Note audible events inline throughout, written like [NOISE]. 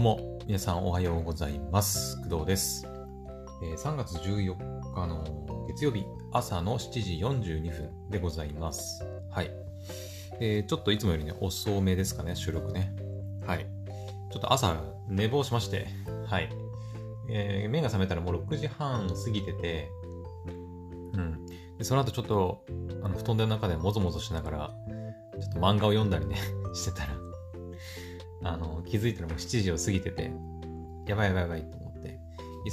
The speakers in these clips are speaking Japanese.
どうも、皆さんおはようございます。工藤です。えー3月14日の月曜日、朝の7時42分でございます。はい。えーちょっといつもよりね、遅めですかね、収録ね。はい。ちょっと朝、寝坊しまして、はい。えー目が覚めたらもう6時半過ぎてて、うん。でその後ちょっと、あの、布団の中でもぞもぞしながら、ちょっと漫画を読んだりね、[LAUGHS] してたら、あの、気づいたらもう7時を過ぎてて、やばいやばいやばいと思って、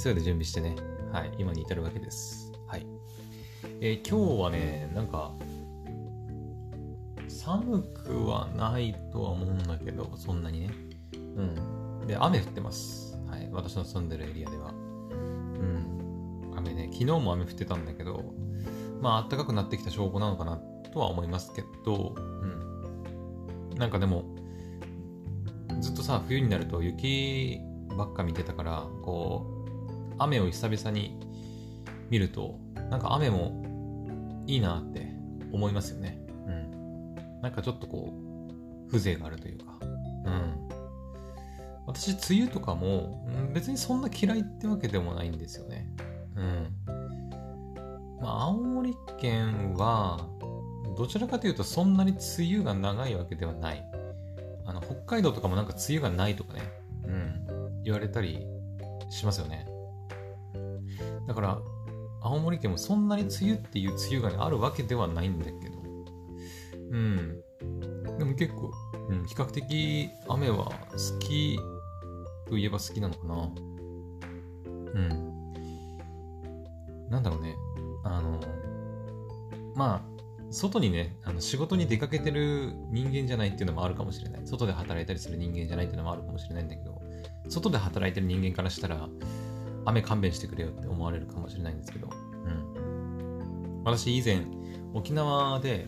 急いで準備してね、はい、今に至るわけです。はい。えー今日はね、なんか、寒くはないとは思うんだけど、そんなにね。うん。で、雨降ってます。はい。私の住んでるエリアでは。うん。雨ね、昨日も雨降ってたんだけど、まあ、暖かくなってきた証拠なのかなとは思いますけど、うん。なんかでも、ずっとさ、冬になると雪ばっか見てたから、こう、雨を久々に見ると、なんか雨もいいなって思いますよね。うん。なんかちょっとこう、風情があるというか。うん。私、梅雨とかも、別にそんな嫌いってわけでもないんですよね。うん。まあ、青森県は、どちらかというとそんなに梅雨が長いわけではない。北海道とかもなんか梅雨がないとかね、うん、言われたりしますよね。だから、青森県もそんなに梅雨っていう梅雨が、ね、あるわけではないんだけど、うん。でも結構、うん、比較的雨は好きといえば好きなのかな。うん。なんだろうね。あの、まあ、外にね、あの仕事に出かけてる人間じゃないっていうのもあるかもしれない。外で働いたりする人間じゃないっていうのもあるかもしれないんだけど、外で働いてる人間からしたら、雨勘弁してくれよって思われるかもしれないんですけど、うん。私以前、沖縄で、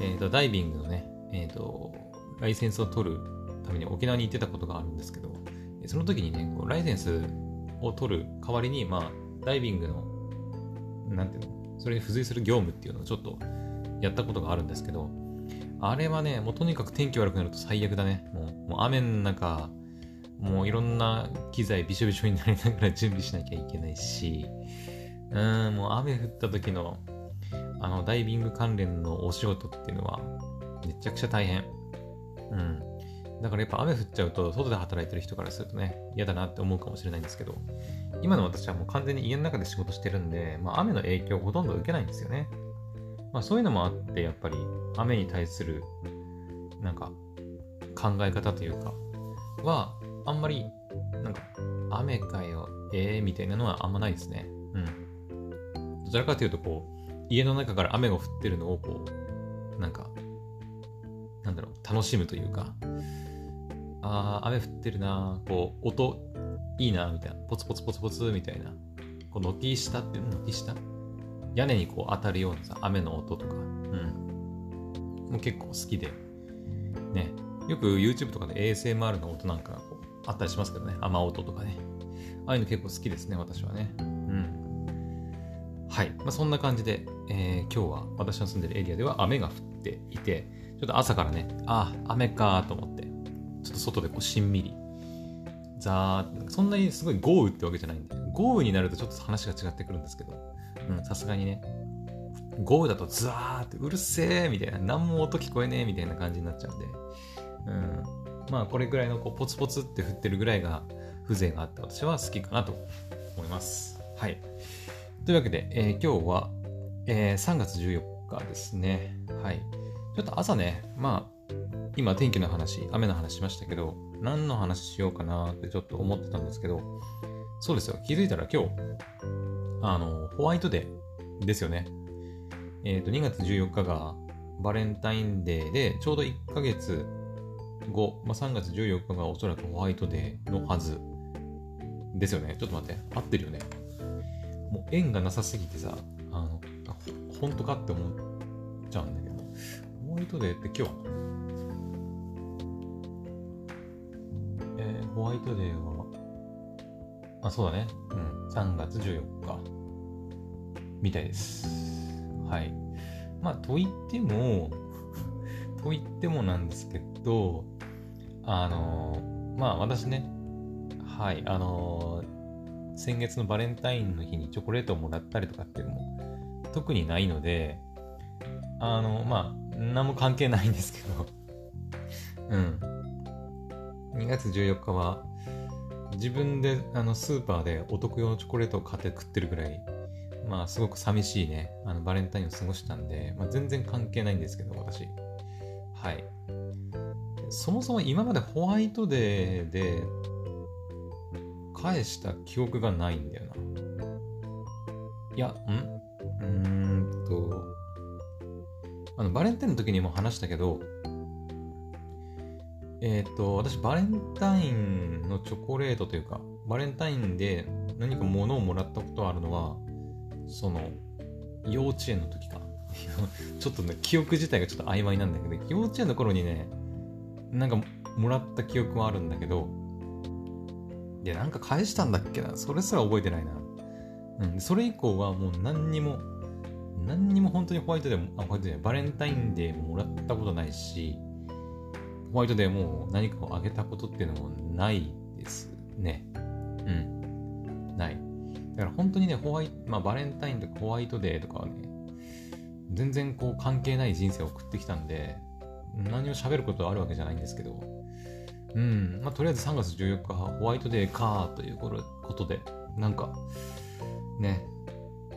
えっ、と、ダイビングのね、えっ、と、ライセンスを取るために沖縄に行ってたことがあるんですけど、その時にね、こうライセンスを取る代わりに、まあ、ダイビングの、なんていうの、それに付随する業務っていうのをちょっとやったことがあるんですけど、あれはね、もうとにかく天気悪くなると最悪だね。もうもう雨の中、もういろんな機材びしょびしょになりながら準備しなきゃいけないし、うーん、もう雨降った時の、あの、ダイビング関連のお仕事っていうのは、めちゃくちゃ大変。うん。だからやっぱ雨降っちゃうと、外で働いてる人からするとね、嫌だなって思うかもしれないんですけど、今の私はもう完全に家の中で仕事してるんで、まあ、雨の影響をほとんど受けないんですよね。まあ、そういうのもあって、やっぱり雨に対する、なんか、考え方というか、は、あんまり、なんか、雨かよ、ええー、みたいなのはあんまないですね。うん。どちらかというと、こう、家の中から雨が降ってるのを、こう、なんか、なんだろう、楽しむというか、ああ、雨降ってるなこう、音、いいなみたいな。ポツポツポツポツみたいな。こう、軒下って軒下？屋根にこう当たるようなさ、雨の音とか。うん。もう結構好きで。ね。よく YouTube とかで ASMR の音なんかこうあったりしますけどね。雨音とかね。ああいうの結構好きですね、私はね。うん。はい。まあ、そんな感じで、えー今日は私の住んでるエリアでは雨が降っていて、ちょっと朝からね、ああ、雨かと思って、ちょっと外でこうしんみりザーそんなにすごい豪雨ってわけじゃないんで、豪雨になるとちょっと話が違ってくるんですけど、うん、さすがにね、豪雨だとザーってうるせえみたいな、何も音聞こえねえみたいな感じになっちゃうんで、うん、まあこれぐらいのこうポツポツって降ってるぐらいが風情があって私は好きかなと思います。はい。というわけで、えー今日は、えー3月14日ですね。はい。ちょっと朝ね、まあ、今天気の話、雨の話しましたけど、何の話しようかなってちょっと思ってたんですけど、そうですよ、気づいたら今日、あの、ホワイトデーですよね。えっ、と、2月14日がバレンタインデーで、ちょうど1ヶ月後、まあ、3月14日がおそらくホワイトデーのはずですよね。ちょっと待って、合ってるよね。もう縁がなさすぎてさ、あの、あ本当かって思っちゃうんだけど、ホワイトデーって今日ホワイトデーは、あ、そうだね。うん、3月14日。みたいです。はい。まあ、と言っても、[LAUGHS] と言ってもなんですけど、あの、まあ私ね、はい、あの、先月のバレンタインの日にチョコレートをもらったりとかっていうのも特にないので、あの、まあ、何も関係ないんですけど [LAUGHS] うん。2月14日は、自分であのスーパーでお得用のチョコレートを買って食ってるぐらい、まあすごく寂しいね、あのバレンタインを過ごしたんで、まあ、全然関係ないんですけど、私。はい。そもそも今までホワイトデーで返した記憶がないんだよな。いや、ん？うーんと、あの、バレンタインの時にも話したけど、えっ、ー、と、私、バレンタインのチョコレートというか、バレンタインで何か物をもらったことあるのは、その、幼稚園の時か。[LAUGHS] ちょっとね、記憶自体がちょっと曖昧なんだけど、幼稚園の頃にね、なんかもらった記憶もあるんだけど、いや、なんか返したんだっけな？それすら覚えてないな。うん。それ以降はもう何にも、何にも本当にホワイトデーも、あ、ホワイトデー、バレンタインデーももらったことないし、ホワイトデーもう何かをあげたことっていうのもないですね。うん。ない。だから本当にね、ホワイト、まあバレンタインとかホワイトデーとかはね、全然こう関係ない人生を送ってきたんで、何を喋ることはあるわけじゃないんですけど、うん、まあとりあえず3月14日ホワイトデーかということで、なんか、ね、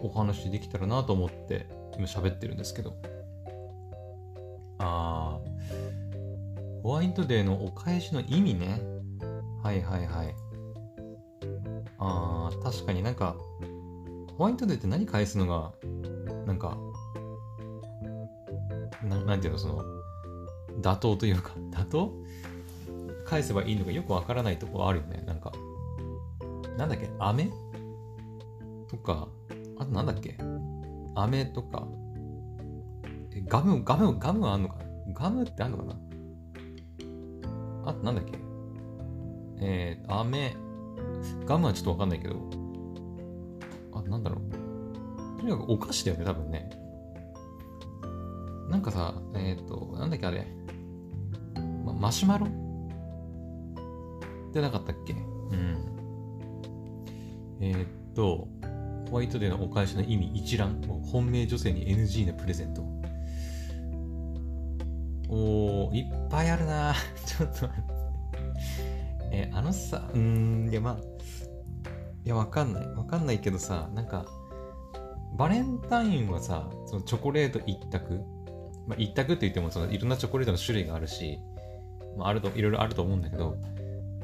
お話できたらなと思って今喋ってるんですけど、あー、ホワイトデーのお返しの意味ね。はいはいはい。あー、確かになんか、ホワイトデーって何返すのが、なんか、ななんていうの、その、妥当というか、[LAUGHS] 妥当返せばいいのかよくわからないところあるよね。なんか、なんだっけ飴？とか、あとなんだっけ？飴とか、え、ガム、ガム、ガムあんのかガムってあんのかな？あなんだっけ？えー、飴、ガムはちょっとわかんないけど、あ、なんだろう。とにかくお菓子だよね、多分ね。なんかさ、えっ、ー、と、なんだっけあれ。ま、マシュマロ？ってなかったっけ？うん。えー、と、ホワイトデーのお返しの意味一覧。本命女性に NG のプレゼント。おー、いっぱいあるな [LAUGHS] ちょっと待って。え、あのさ、うーん、いや、まあ、いや、わかんない。わかんないけどさ、なんか、バレンタインはさ、そのチョコレート一択まあ、一択って言ってもそのいろんなチョコレートの種類があるし、まあ、あると、いろいろあると思うんだけど、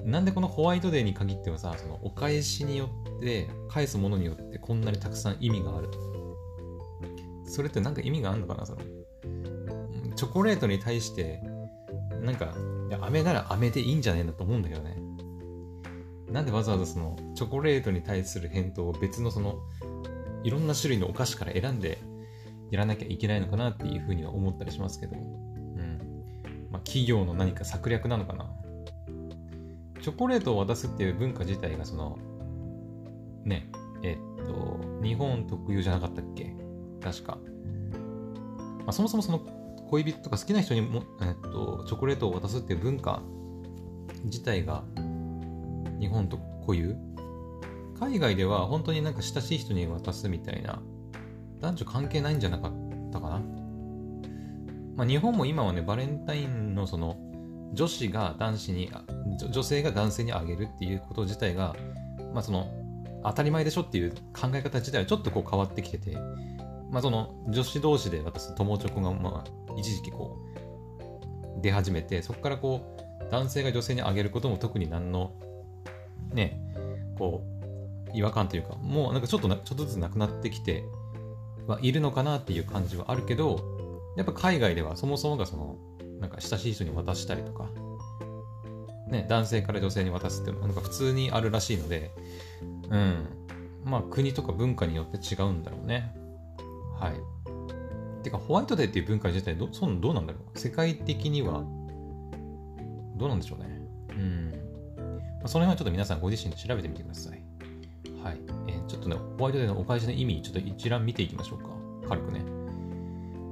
なんでこのホワイトデーに限ってはさ、そのお返しによって、返すものによってこんなにたくさん意味がある。それってなんか意味があるのかなその、チョコレートに対して、なんか、や、飴なら飴でいいんじゃねえんだと思うんだけどね。なんでわざわざその、チョコレートに対する返答を別のその、いろんな種類のお菓子から選んでやらなきゃいけないのかなっていうふうには思ったりしますけど、うん。まあ、企業の何か策略なのかな。チョコレートを渡すっていう文化自体がその、ね、えっと、日本特有じゃなかったっけ？確か。まあ、そもそもその恋人とか好きな人にも、えっと、チョコレートを渡すっていう文化自体が日本と固有。海外では本当になんか親しい人に渡すみたいな男女関係ないんじゃなかったかな。まあ日本も今はねバレンタインのその女子が男子に女性が男性にあげるっていうこと自体がまあその当たり前でしょっていう考え方自体はちょっとこう変わってきててまあその女子同士で渡す友チョコがまあ一時期こう出始めてそこからこう男性が女性にあげることも特に何のねこう違和感というかもうなんかちょっとちょっとずつなくなってきてはいるのかなっていう感じはあるけどやっぱ海外ではそもそもがそのなんか親しい人に渡したりとかね男性から女性に渡すっていうのはなんか普通にあるらしいのでうん。まあ国とか文化によって違うんだろうね。はいてか、ホワイトデーっていう文化自体ど、そのどうなんだろう？世界的には、どうなんでしょうね？うん。まあ、その辺はちょっと皆さんご自身で調べてみてください。はい。えー、ちょっとね、ホワイトデーのお返しの意味、ちょっと一覧見ていきましょうか。軽くね。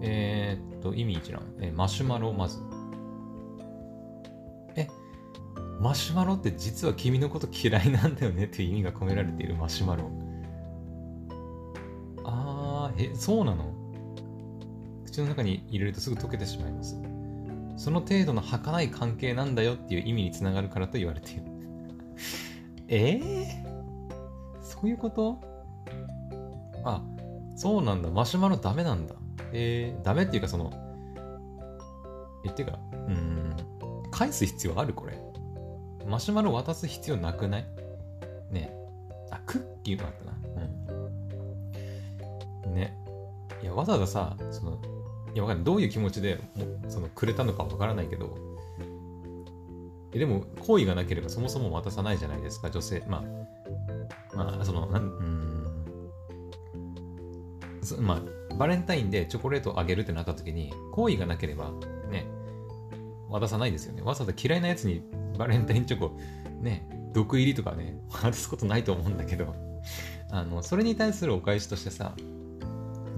えー、っと、意味一覧。えー、マシュマロ、まず。え、マシュマロって実は君のこと嫌いなんだよねっていう意味が込められているマシュマロ。え、そうなの？口の中に入れるとすぐ溶けてしまいます。その程度の儚い関係なんだよっていう意味につながるからと言われている。[LAUGHS] え？ー、そういうこと？あ、そうなんだ。マシュマロダメなんだ。えー、ダメっていうかその、え、っていうか、うん、返す必要あるこれ？マシュマロ渡す必要なくない？ねあ、クッキーもあったな。いや、わざわざさ、その、いや、わかんない。どういう気持ちでもそのくれたのかわからないけど、えでも、好意がなければそもそも渡さないじゃないですか、女性。まあ、まあ、その、なん、うん、まあ、バレンタインでチョコレートをあげるってなった時に、好意がなければ、ね、渡さないですよね。わざわざ嫌いなやつにバレンタインチョコ、ね、毒入りとかね、渡すことないと思うんだけど、あの、それに対するお返しとしてさ、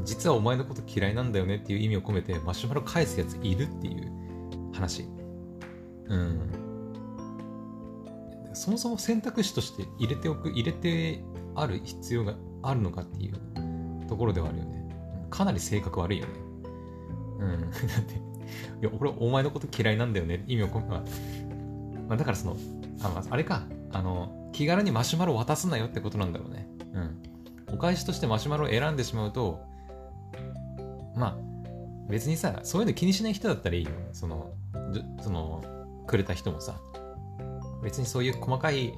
実はお前のこと嫌いなんだよねっていう意味を込めてマシュマロ返すやついるっていう話。うん。そもそも選択肢として入れておく、入れてある必要があるのかっていうところではあるよね。かなり性格悪いよね。うん。[LAUGHS] だって、いや、俺お前のこと嫌いなんだよね。意味を込め、まあ、だからその、あまあ、あれか、あの、気軽にマシュマロ渡すなよってことなんだろうね。うん。お返しとしてマシュマロを選んでしまうと、まあ、別にさ、そういうの気にしない人だったらいいよ。その、その、くれた人もさ。別にそういう細かい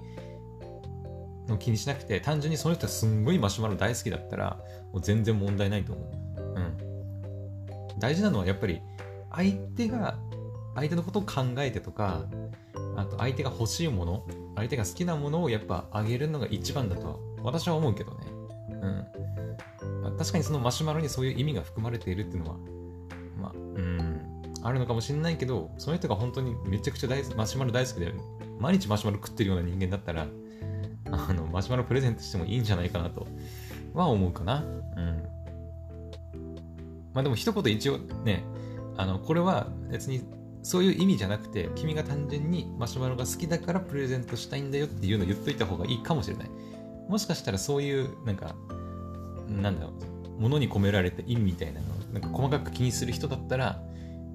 の気にしなくて、単純にその人はすんごいマシュマロ大好きだったら、もう全然問題ないと思う。うん。大事なのはやっぱり、相手が、相手のことを考えてとか、あと相手が欲しいもの、相手が好きなものをやっぱあげるのが一番だと私は思うけどね。うん。確かにそのマシュマロにそういう意味が含まれているっていうのは、まあ、うん、あるのかもしれないけど、その人が本当にめちゃくちゃ大マシュマロ大好きで、毎日マシュマロ食ってるような人間だったら、あの、マシュマロプレゼントしてもいいんじゃないかなとは思うかな。うん。まあでも一言一応ね、あの、これは別にそういう意味じゃなくて、君が単純にマシュマロが好きだからプレゼントしたいんだよっていうのを言っといた方がいいかもしれない。もしかしたらそういう、なんか、なんだろう、ものに込められた意味みたいなのなんか細かく気にする人だったら、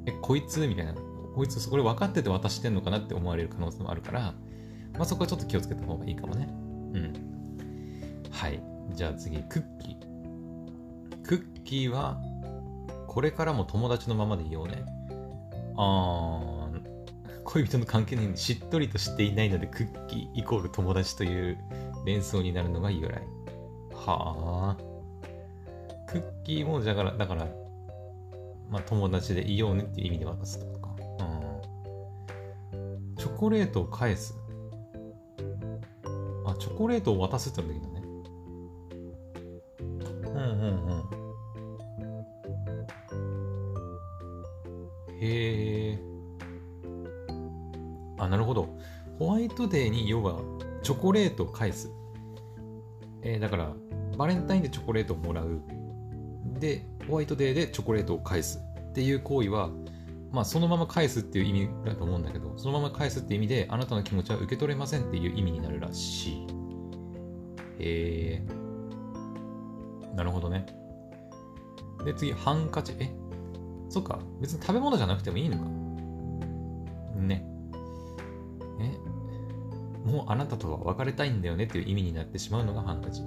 え、こいつみたいな、こいつそこで分かってて渡してんのかなって思われる可能性もあるから、まあそこはちょっと気をつけた方がいいかもね。うん。はい。じゃあ次、クッキー。クッキーは、これからも友達のままでいようね。あー、恋人の関係にしっとりとしていないので、クッキーイコール友達という連想になるのが由来。はあ。クッキーも、だから、だから、まあ、友達でいようねっていう意味で渡すとか。うん。チョコレートを返す。あ、チョコレートを渡すってのできるんだね。うんうんうん。へえ。あ、なるほど。ホワイトデーに要はチョコレートを返す。えー、だから、バレンタインでチョコレートをもらう。で、ホワイトデーでチョコレートを返すっていう行為は、まあ、そのまま返すっていう意味だと思うんだけど、そのまま返すって意味で、あなたの気持ちは受け取れませんっていう意味になるらしい。へえー。なるほどね。で、次、ハンカチ。え？そっか。別に食べ物じゃなくてもいいのか。ね。え？もうあなたとは別れたいんだよねっていう意味になってしまうのがハンカチ。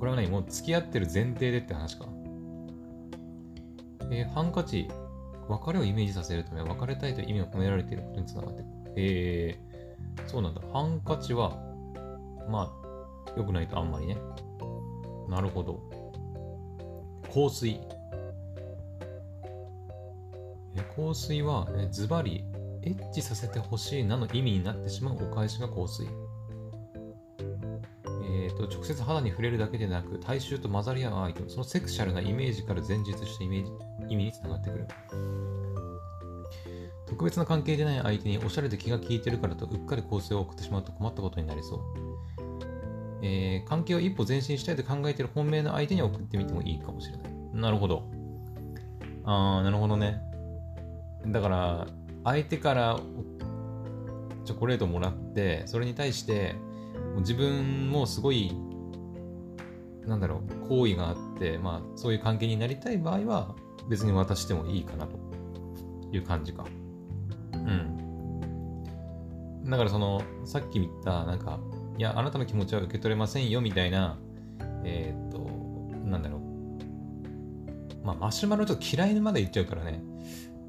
これは何？もう付き合ってる前提でって話か。えー、ハンカチ、別れをイメージさせるため、別れたいという意味が込められていることにつながっている。えー、そうなんだ。ハンカチは、まあ、良くないとあんまりね。なるほど。香水。香水は、えズバリ、エッチさせてほしいなの意味になってしまうお返しが香水。と直接肌に触れるだけでなく大衆と混ざり合う相手そのセクシャルなイメージから前述したイメージ意味につながってくる。特別な関係でない相手におしゃれで気が利いてるからとうっかり構成を送ってしまうと困ったことになりそう、えー、関係を一歩前進したいと考えている本命の相手に送ってみてもいいかもしれない。なるほど。あーなるほどね。だから相手からチョコレートもらって、それに対して、自分もすごい、なんだろう、好意があって、まあ、そういう関係になりたい場合は、別に渡してもいいかなという感じか。うん。だからその、さっき言った、なんか、いや、あなたの気持ちは受け取れませんよみたいな、えー、っと、なんだろう。まあ、マシュマロちょっと嫌いまで言っちゃうからね。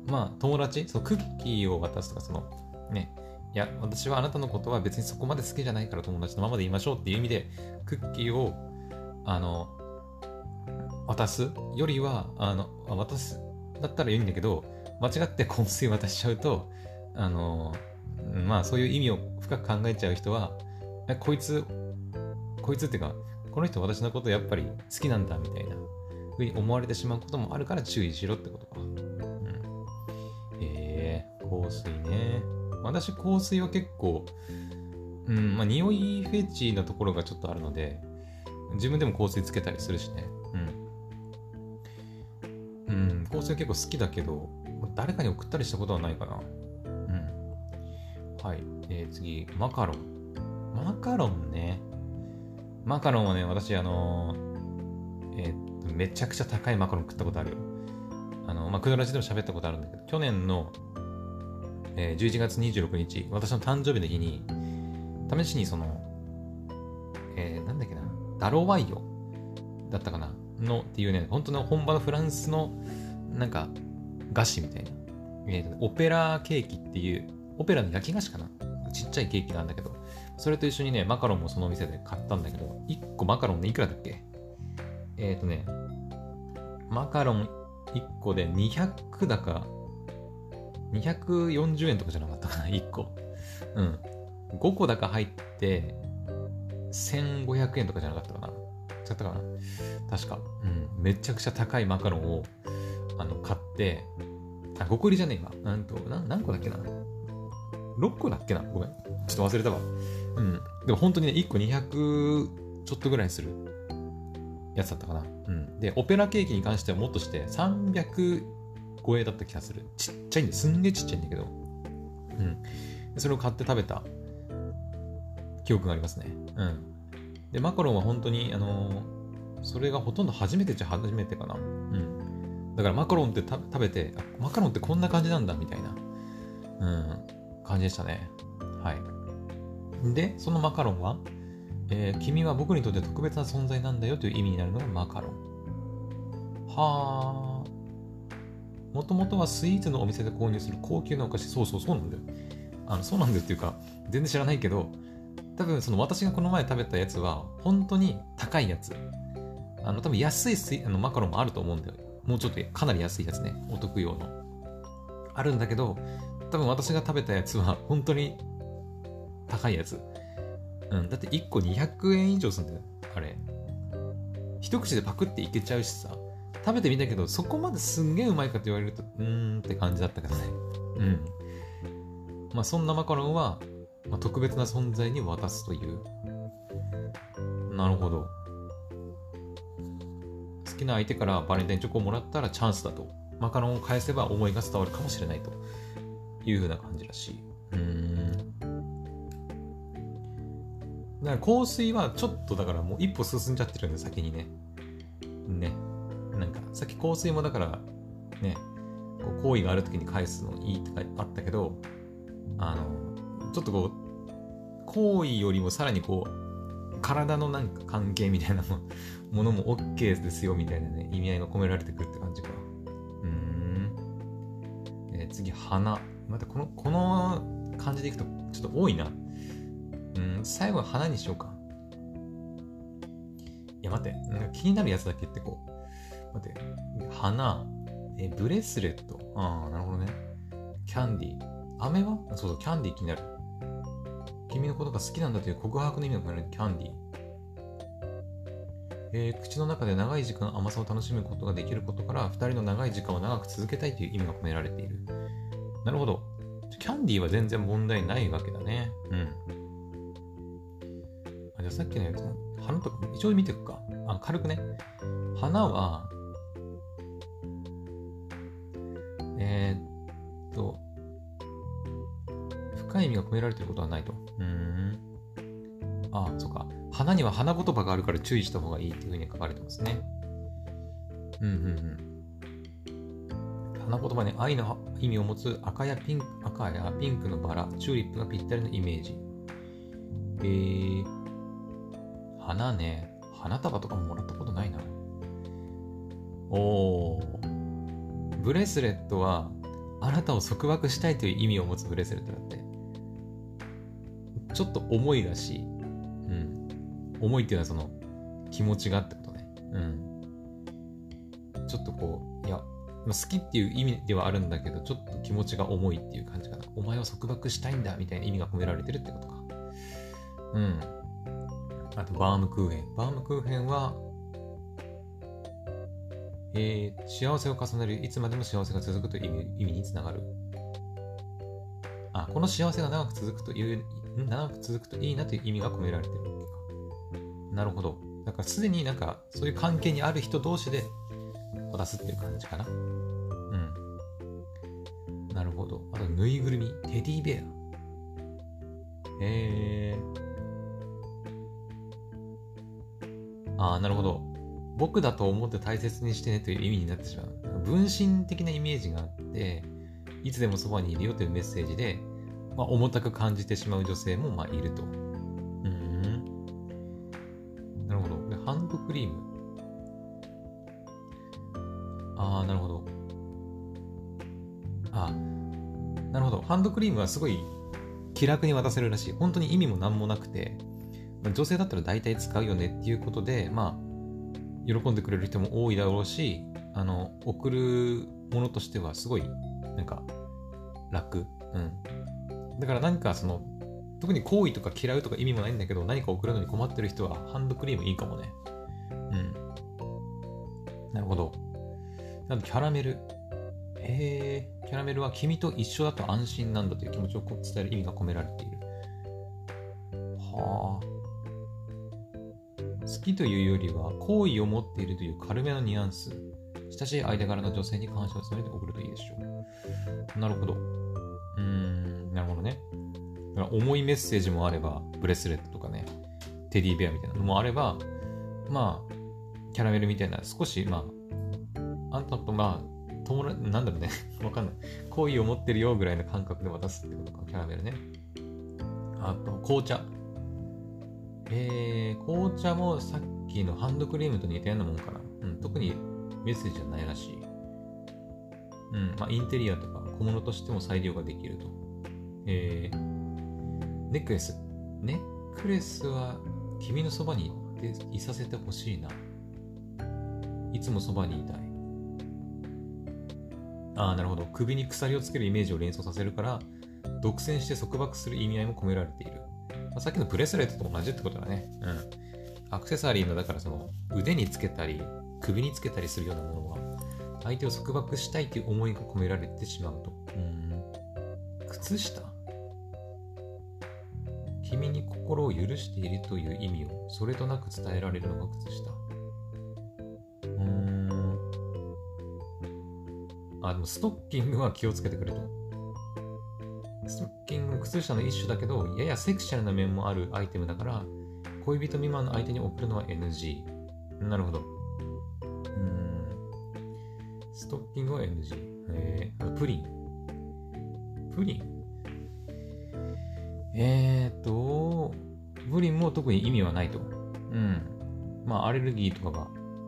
まあ、友達、そのクッキーを渡すとか、その、ね、いや、私はあなたのことは別にそこまで好きじゃないから友達のままで言いましょうっていう意味で、クッキーを、あの、渡すよりは、あの、渡す、だったらいいんだけど、間違って香水渡しちゃうと、あの、まあそういう意味を深く考えちゃう人は、え、こいつ、こいつっていうか、この人私のことやっぱり好きなんだみたいなふうに思われてしまうこともあるから注意しろってことか。うん。えー、香水ね。私香水は結構、うん、まあ匂いフェチなところがちょっとあるので、自分でも香水つけたりするしね。うん。うん、香水は結構好きだけど、誰かに送ったりしたことはないかな。うん。はい。えー、次、マカロン。マカロンね。マカロンはね、私、あのー、えー、っと、めちゃくちゃ高いマカロン食ったことあるよ。あの、まあ、クドラジでも喋ったことあるんだけど、去年の、えー、11月26日、私の誕生日の日に、試しにその、えー、なんだっけな、ダロワイヨだったかなのっていうね、本当の本場のフランスの、なんか、菓子みたいな。えー、オペラケーキっていう、オペラの焼き菓子かなちっちゃいケーキなんだけど、それと一緒にね、マカロンもその店で買ったんだけど、1個マカロンでいくらだっけえっ、ー、とね、マカロン1個で200だか、240円とかじゃなかったかな、1個。うん。5個だか入って、1500円とかじゃなかったかな。違ったかな確か。うん。めちゃくちゃ高いマカロンを、あの、買って、あ、5個入りじゃねえわ。なんと、な何個だっけな ?6 個だっけなごめん。ちょっと忘れたわ。うん。でも本当にね、1個200ちょっとぐらいするやつだったかな。うん。で、オペラケーキに関してはもっとして300超えだった気がする。ちっちゃいんですんげえちっちゃいんだけど。うん。それを買って食べた記憶がありますね。うん。で、マカロンは本当に、あのー、それがほとんど初めてじゃ初めてかな。うん。だからマカロンって食べて、マカロンってこんな感じなんだみたいな、うん、感じでしたね。はい。で、そのマカロンは、えー、君は僕にとって特別な存在なんだよという意味になるのがマカロン。はあ。もともとはスイーツのお店で購入する高級なお菓子。そうそうそうなんだよ。あのそうなんだよっていうか、全然知らないけど、多分その私がこの前食べたやつは、本当に高いやつ。あの、多分安いスイあのマカロンもあると思うんだよ。もうちょっとかなり安いやつね。お得用の。あるんだけど、多分私が食べたやつは本当に高いやつ。うん。だって1個200円以上するんだよ。あれ。一口でパクっていけちゃうしさ。食べてみたけど、そこまですんげえうまいかって言われると、うーんって感じだったけどね。うん。まあそんなマカロンは、まあ、特別な存在に渡すという。なるほど。好きな相手からバレンタインチョコをもらったらチャンスだと。マカロンを返せば思いが伝わるかもしれないというふうな感じらしい。うん。だから香水はちょっとだからもう一歩進んじゃってるんで先にね。ね。さっき香水もだから、ね、好意がある時に返すのいいとかあったけど、あの、ちょっとこう、好意よりもさらにこう、体のなんか関係みたいなものも OK ですよみたいなね、意味合いが込められてくるって感じか。うん。えー、次、花。またこの、この感じでいくとちょっと多いな。うん、最後は花にしようか。いや、待って、気になるやつだけ言ってこう。って、花、え、ブレスレット。ああ、なるほどね。キャンディー。飴は？そうそう、キャンディー気になる。君のことが好きなんだという告白の意味が込められるキャンディー。えー、口の中で長い時間甘さを楽しむことができることから、二人の長い時間を長く続けたいという意味が込められている。なるほど。キャンディーは全然問題ないわけだね。うんあ。じゃあさっきのやつ、花とか一応見ていくか。あ、軽くね。花は、えー、っと、深深い意味が込められていることはないと。うーん。ああ、そうか。花には花言葉があるから注意した方がいいっていうふうに書かれてますね。うんうんうん。花言葉に愛の意味を持つ赤やピンク赤やピンクのバラ、チューリップがぴったりのイメージ。えー、花ね。花束とかももらったことないな。おー。ブレスレットは、あなたを束縛したいという意味を持つブレスレットだって。ちょっと重いらしい。うん。重いっていうのはその、気持ちがってことね。うん。ちょっとこう、いや、好きっていう意味ではあるんだけど、ちょっと気持ちが重いっていう感じかな。お前を束縛したいんだみたいな意味が込められてるってことか。うん。あと、バームクーヘン。バームクーヘンは、えー、幸せを重ねる、いつまでも幸せが続くという意味につながる。あ、この幸せが長く続くという、長く続くといいなという意味が込められてる。なるほど。だからすでになんか、そういう関係にある人同士で渡すっていう感じかな。うん。なるほど。あと、ぬいぐるみ、テディベア。えー。ああ、なるほど。僕だと思って大切にしてねという意味になってしまう。分身的なイメージがあって、いつでもそばにいるよというメッセージで、まあ、重たく感じてしまう女性もまあいると。うん。なるほど。で、ハンドクリーム。ああ、なるほど。あ、なるほど。ハンドクリームはすごい気楽に渡せるらしい。本当に意味も何もなくて、まあ、女性だったら大体使うよねっていうことで、まあ、喜んでくれる人も多いだろうし、あの、送るものとしてはすごい、なんか、楽。うん。だから何かその、特に好意とか嫌うとか意味もないんだけど、何か送るのに困ってる人はハンドクリームいいかもね。うん。なるほど。なんキャラメルへ。え、キャラメルは君と一緒だと安心なんだという気持ちを伝える意味が込められている。はあ。好きというよりは好意を持っているという軽めのニュアンス。親しい間柄の女性に感謝を伝えて送るといいでしょう。なるほど。うーん、なるほどね。だから重いメッセージもあれば、ブレスレットとかね、テディベアみたいなのもあれば、まあ、キャラメルみたいな、少し、まあ、あんたとまあ、友達、なんだろうね、[LAUGHS] わかんない。好意を持ってるよぐらいの感覚で渡すってことか、キャラメルね。あと、紅茶。えー、紅茶もさっきのハンドクリームと似たようなもんかな。うん、特にメッセージじゃないらしい。うん、まあ、インテリアとか小物としても再利用ができると。えー、ネックレス。ネックレスは君のそばにいさせてほしいな。いつもそばにいたい。ああ、なるほど。首に鎖をつけるイメージを連想させるから、独占して束縛する意味合いも込められている。まあ、さっきのブレスレットと同じってことだね。うん。アクセサリーの、だからその、腕につけたり、首につけたりするようなものは、相手を束縛したいという思いが込められてしまうと。うん。靴下？君に心を許しているという意味をそれとなく伝えられるのが靴下。うん。あ、でもストッキングは気をつけてくれと。ストッキング、靴下の一種だけど、ややセクシャルな面もあるアイテムだから、恋人未満の相手に送るのは NG。なるほど。うん。ストッキングは NG。えー、プリン。プリン？えーと、プリンも特に意味はないと。うん。まあ、アレルギーとかが、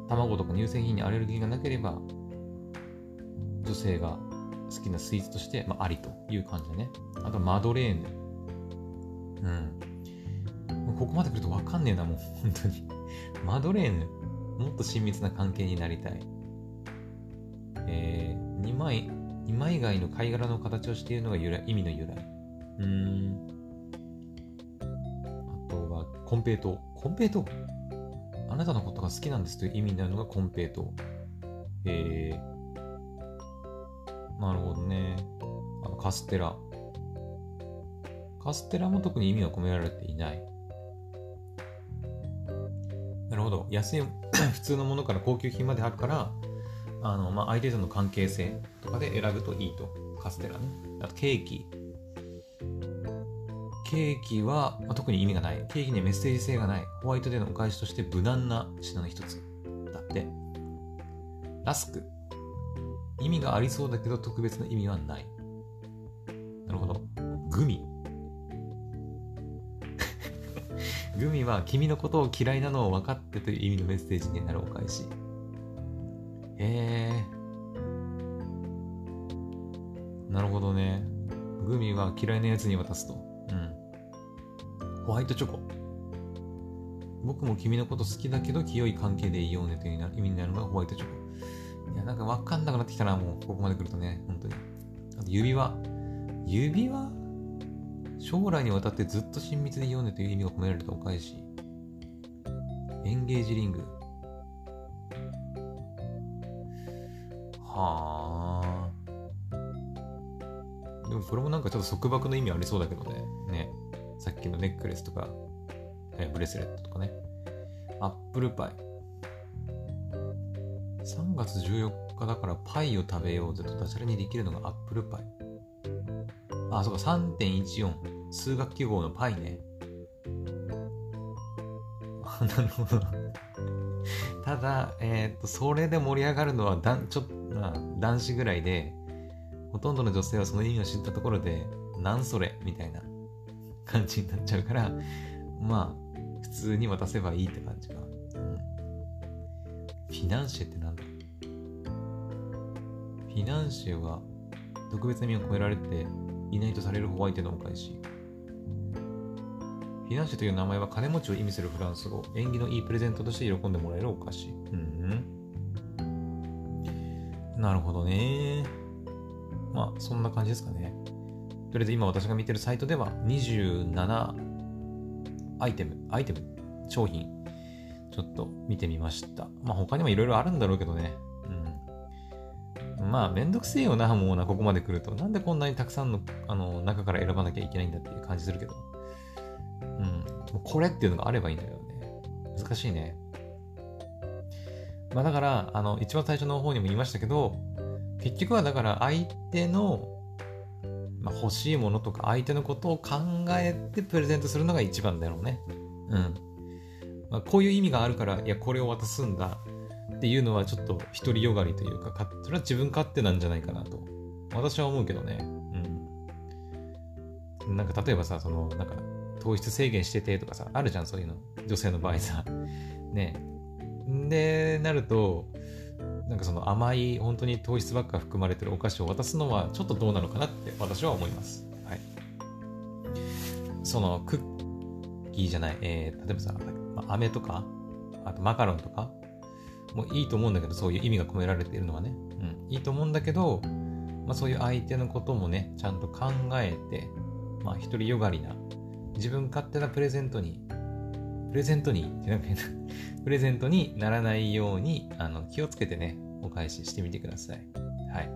卵とか乳製品にアレルギーがなければ、女性が好きなスイーツとして、まあ、ありという感じだね。あと、マドレーヌ。うん。ここまで来るとわかんねえな、もう、本当に。マドレーヌ。もっと親密な関係になりたい。えー、2枚、2枚貝の貝殻の形をしているのが由来意味の由来。うん。あとは、コンペイトウ。コンペイト？あなたのことが好きなんですという意味になるのがコンペイト。えー、なるほどね。あのカステラ。カステラも特に意味は込められていない。なるほど。安い、[CLEARS THROAT] 普通のものから高級品まであるから、あの、まあ、相手との関係性とかで選ぶといいと。カステラね。あと、ケーキ。ケーキは、まあ、特に意味がない。ケーキにはメッセージ性がない。ホワイトデーのお返しとして無難な品の一つ。だって。ラスク。意味がありそうだけど特別な意味はない。なるほど。グミ。[LAUGHS] グミは君のことを嫌いなのを分かってという意味のメッセージになるお返し。へえ。なるほどね。グミは嫌いなやつに渡すと。うん。ホワイトチョコ。僕も君のこと好きだけど清い関係でいようねという意味になるのがホワイトチョコ。いや、なんかわかんなくなってきたな、もう、ここまで来るとね、本当に。あと、指輪。指輪？将来にわたってずっと親密でいようねという意味が込められたお返し。エンゲージリング。はあ。でもそれもなんかちょっと束縛の意味ありそうだけどね。ね。さっきのネックレスとか、ブレスレットとかね。アップルパイ。3月14日だからパイを食べようぜとダジャレにできるのがアップルパイ。あ、そうか、3.14。数学記号のパイね。なるほど。ただ、えー、っと、それで盛り上がるのはだん、ちょっと、男子ぐらいで、ほとんどの女性はその意味を知ったところで、なんそれみたいな [LAUGHS] 感じになっちゃうから、まあ、普通に渡せばいいって感じか。うん。フィナンシェってなんだ？フィナンシェは特別な意味を込められていないとされるホワイトのお返し。フィナンシェという名前は金持ちを意味するフランス語。縁起のいいプレゼントとして喜んでもらえるお菓子。うん。なるほどね。まあ、そんな感じですかね。とりあえず今私が見てるサイトでは27アイテム、アイテム、商品、ちょっと見てみました。まあ他にもいろいろあるんだろうけどね。うん。まあめんどくせえよな、もうな、ここまで来ると。なんでこんなにたくさんのあの中から選ばなきゃいけないんだっていう感じするけど。うん。これっていうのがあればいいんだよね。難しいね。まあだから、あの、一番最初の方にも言いましたけど、結局はだから相手の、まあ、欲しいものとか相手のことを考えてプレゼントするのが一番だろうね。うん。まあ、こういう意味があるから、いや、これを渡すんだっていうのはちょっと独りよがりというか、それは自分勝手なんじゃないかなと。私は思うけどね。うん。なんか例えばさ、その、なんか、糖質制限しててとかさ、あるじゃん、そういうの。女性の場合さ。[LAUGHS] ねで、なると、なんかその甘い、本当に糖質ばっか含まれてるお菓子を渡すのはちょっとどうなのかなって私は思います。はい。そのクッキーじゃない、えー、例えばさ、まあ、飴とか、あとマカロンとか、もういいと思うんだけど、そういう意味が込められているのはね。うん。いいと思うんだけど、まあそういう相手のこともね、ちゃんと考えて、まあ独りよがりな、自分勝手なプレゼントに、プレゼントに、[LAUGHS] プレゼントにならないように、あの、気をつけてね、お返ししてみてください。はい。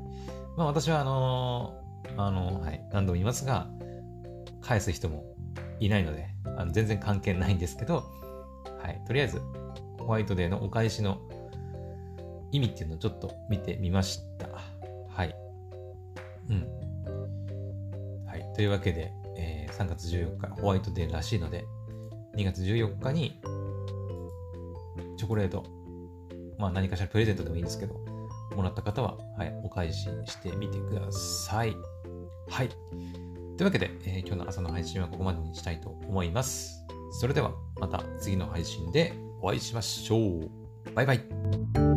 まあ私はあのー、あのー、はい、何度も言いますが、返す人もいないので、あの全然関係ないんですけど、はい、とりあえず、ホワイトデーのお返しの意味っていうのをちょっと見てみました。はい。うん。はい。というわけで、えー、3月14日、ホワイトデーらしいので、2月14日にチョコレート、まあ何かしらプレゼントでもいいんですけど、もらった方は、はい、お返ししてみてください。はい。というわけで、えー、今日の朝の配信はここまでにしたいと思います。それではまた次の配信でお会いしましょう。バイバイ。